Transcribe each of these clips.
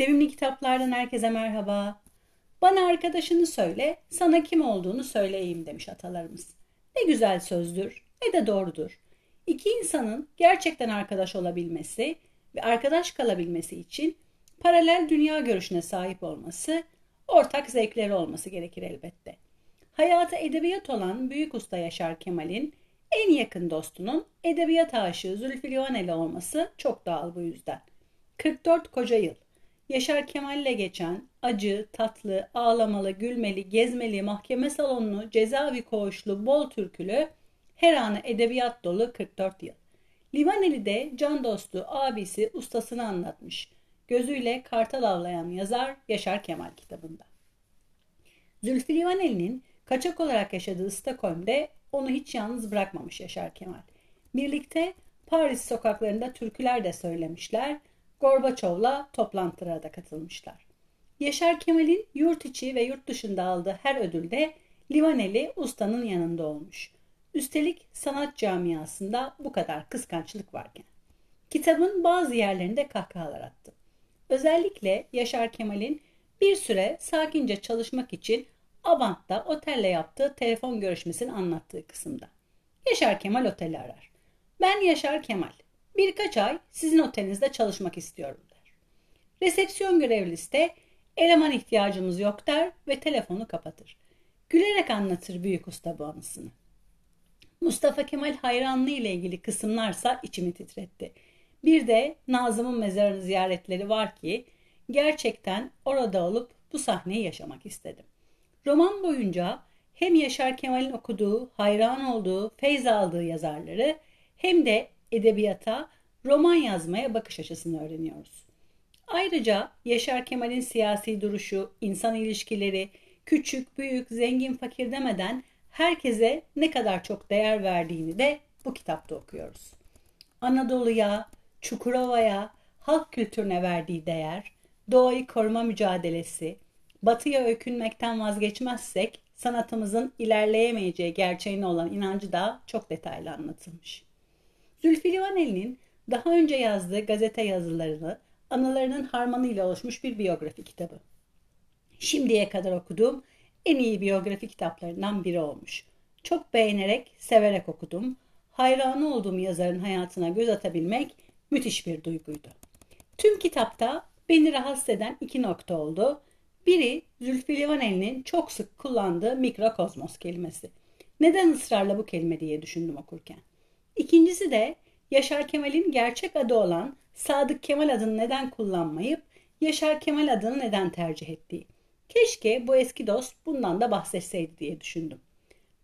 Sevimli kitaplardan herkese merhaba. Bana arkadaşını söyle, sana kim olduğunu söyleyeyim demiş atalarımız. Ne güzel sözdür, ne de doğrudur. İki insanın gerçekten arkadaş olabilmesi ve arkadaş kalabilmesi için paralel dünya görüşüne sahip olması, ortak zevkleri olması gerekir elbette. Hayata edebiyat olan büyük usta Yaşar Kemal'in en yakın dostunun edebiyat aşığı Zülfü Livaneli olması çok doğal bu yüzden. 44 koca yıl Yaşar Kemal ile geçen acı, tatlı, ağlamalı, gülmeli, gezmeli, mahkeme salonlu, cezaevi koğuşlu, bol türkülü, her anı edebiyat dolu 44 yıl. Livaneli de can dostu, abisi, ustasını anlatmış. Gözüyle kartal avlayan yazar Yaşar Kemal kitabında. Zülfü Livaneli'nin kaçak olarak yaşadığı Stockholm'de onu hiç yalnız bırakmamış Yaşar Kemal. Birlikte Paris sokaklarında türküler de söylemişler, Gorbaçov'la toplantılara da katılmışlar. Yaşar Kemal'in yurt içi ve yurt dışında aldığı her ödülde Livaneli ustanın yanında olmuş. Üstelik sanat camiasında bu kadar kıskançlık varken. Kitabın bazı yerlerinde kahkahalar attı. Özellikle Yaşar Kemal'in bir süre sakince çalışmak için Abant'ta otelle yaptığı telefon görüşmesini anlattığı kısımda. Yaşar Kemal oteli arar. Ben Yaşar Kemal. Birkaç ay sizin otelinizde çalışmak istiyorum der. Resepsiyon görevlisi de eleman ihtiyacımız yok der ve telefonu kapatır. Gülerek anlatır büyük usta bu anısını. Mustafa Kemal hayranlığı ile ilgili kısımlarsa içimi titretti. Bir de Nazım'ın mezarını ziyaretleri var ki gerçekten orada olup bu sahneyi yaşamak istedim. Roman boyunca hem Yaşar Kemal'in okuduğu, hayran olduğu, feyz aldığı yazarları hem de edebiyata, roman yazmaya bakış açısını öğreniyoruz. Ayrıca Yaşar Kemal'in siyasi duruşu, insan ilişkileri, küçük, büyük, zengin, fakir demeden herkese ne kadar çok değer verdiğini de bu kitapta okuyoruz. Anadolu'ya, Çukurova'ya, halk kültürüne verdiği değer, doğayı koruma mücadelesi, batıya öykünmekten vazgeçmezsek sanatımızın ilerleyemeyeceği gerçeğine olan inancı da çok detaylı anlatılmış. Zülfü Livaneli'nin daha önce yazdığı gazete yazılarını, anılarının harmanıyla oluşmuş bir biyografi kitabı. Şimdiye kadar okuduğum en iyi biyografi kitaplarından biri olmuş. Çok beğenerek, severek okudum. Hayranı olduğum yazarın hayatına göz atabilmek müthiş bir duyguydu. Tüm kitapta beni rahatsız eden iki nokta oldu. Biri Zülfü Livaneli'nin çok sık kullandığı mikrokozmos kelimesi. Neden ısrarla bu kelime diye düşündüm okurken. İkincisi de Yaşar Kemal'in gerçek adı olan Sadık Kemal adını neden kullanmayıp Yaşar Kemal adını neden tercih ettiği. Keşke bu eski dost bundan da bahsetseydi diye düşündüm.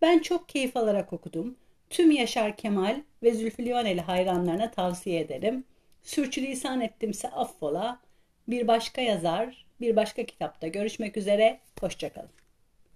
Ben çok keyif alarak okudum. Tüm Yaşar Kemal ve Zülfü Livaneli hayranlarına tavsiye ederim. Sürçülisan ettimse affola. Bir başka yazar, bir başka kitapta görüşmek üzere. Hoşçakalın.